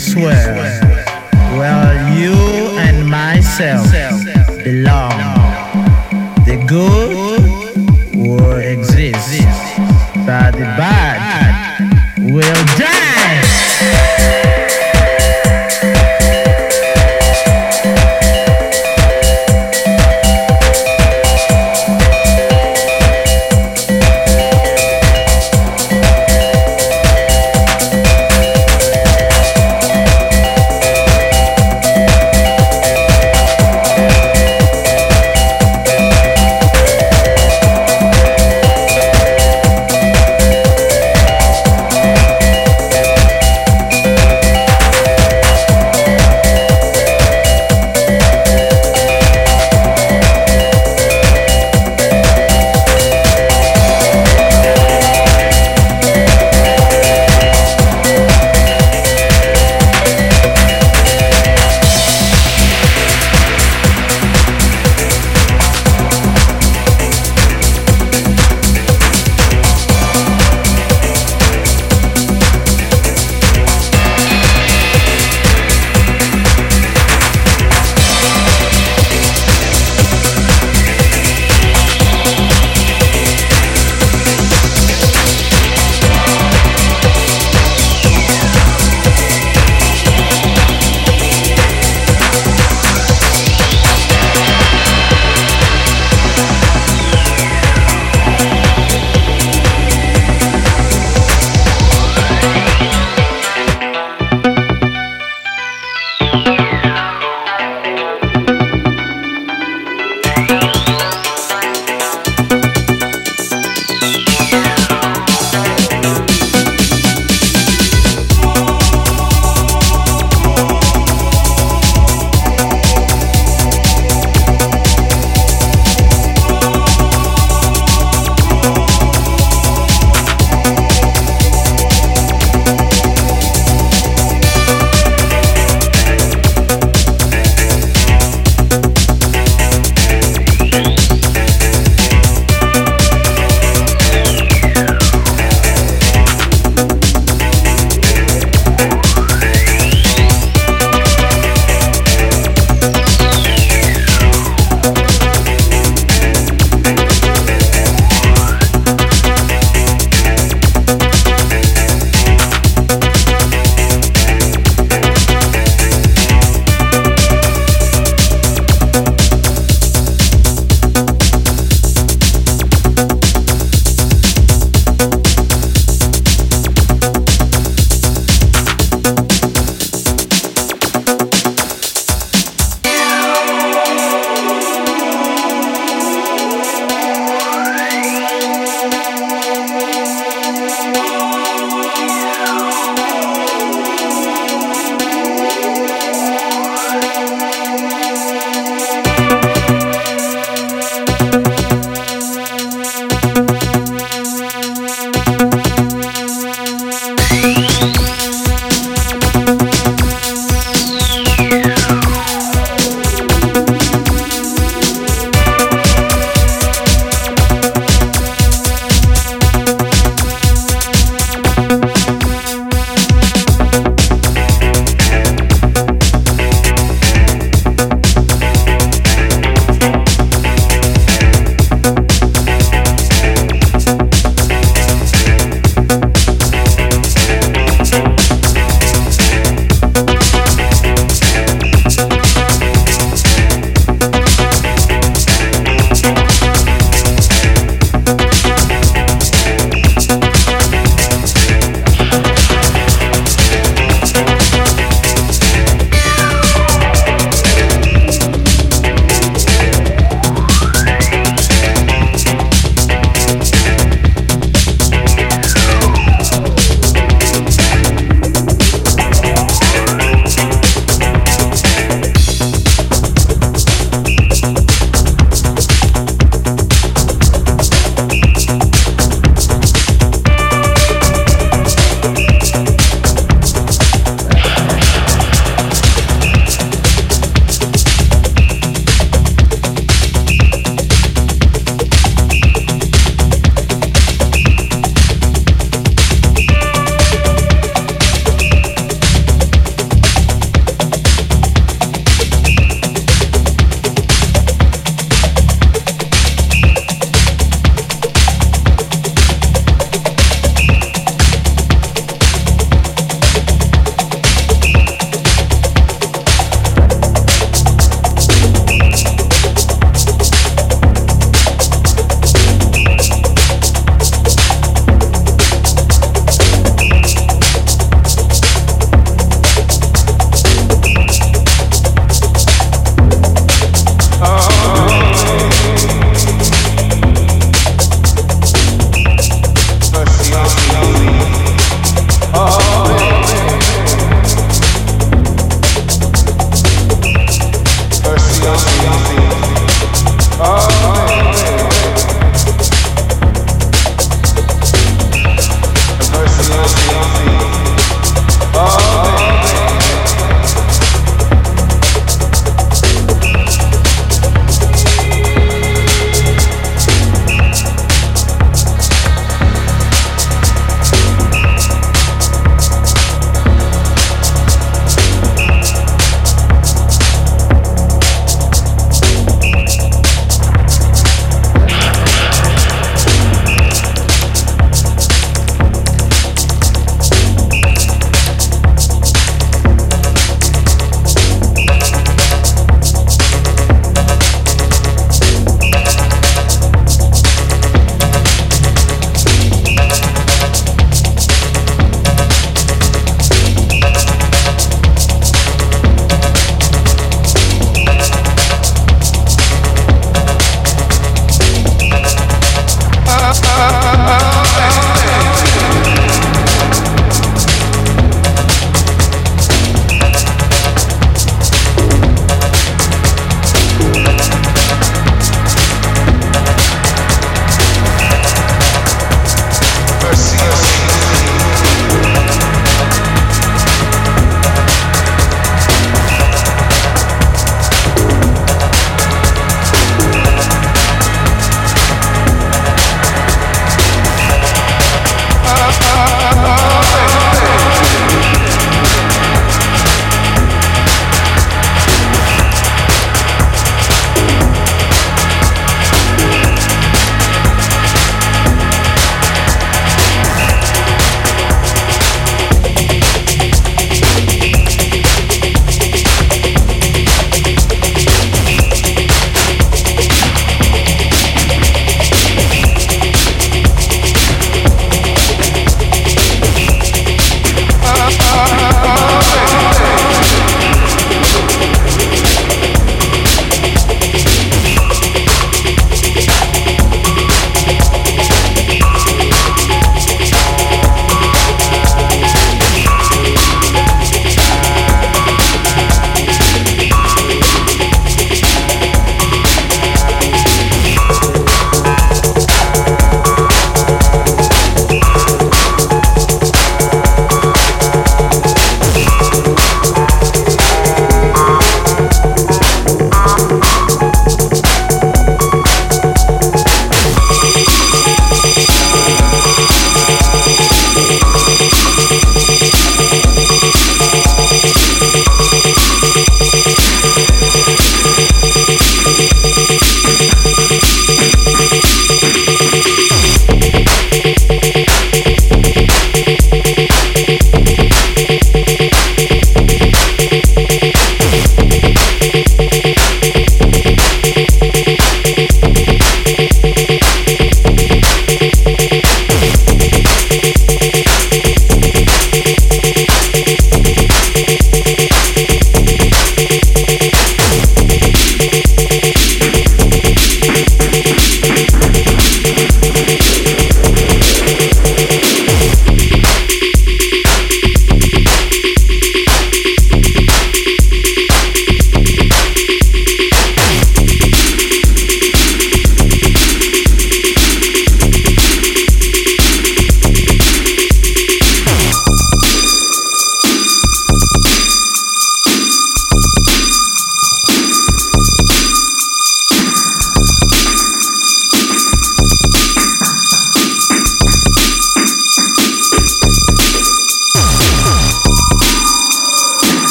this world where you and myself belong. The good will exist, but the bad.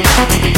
Thank you.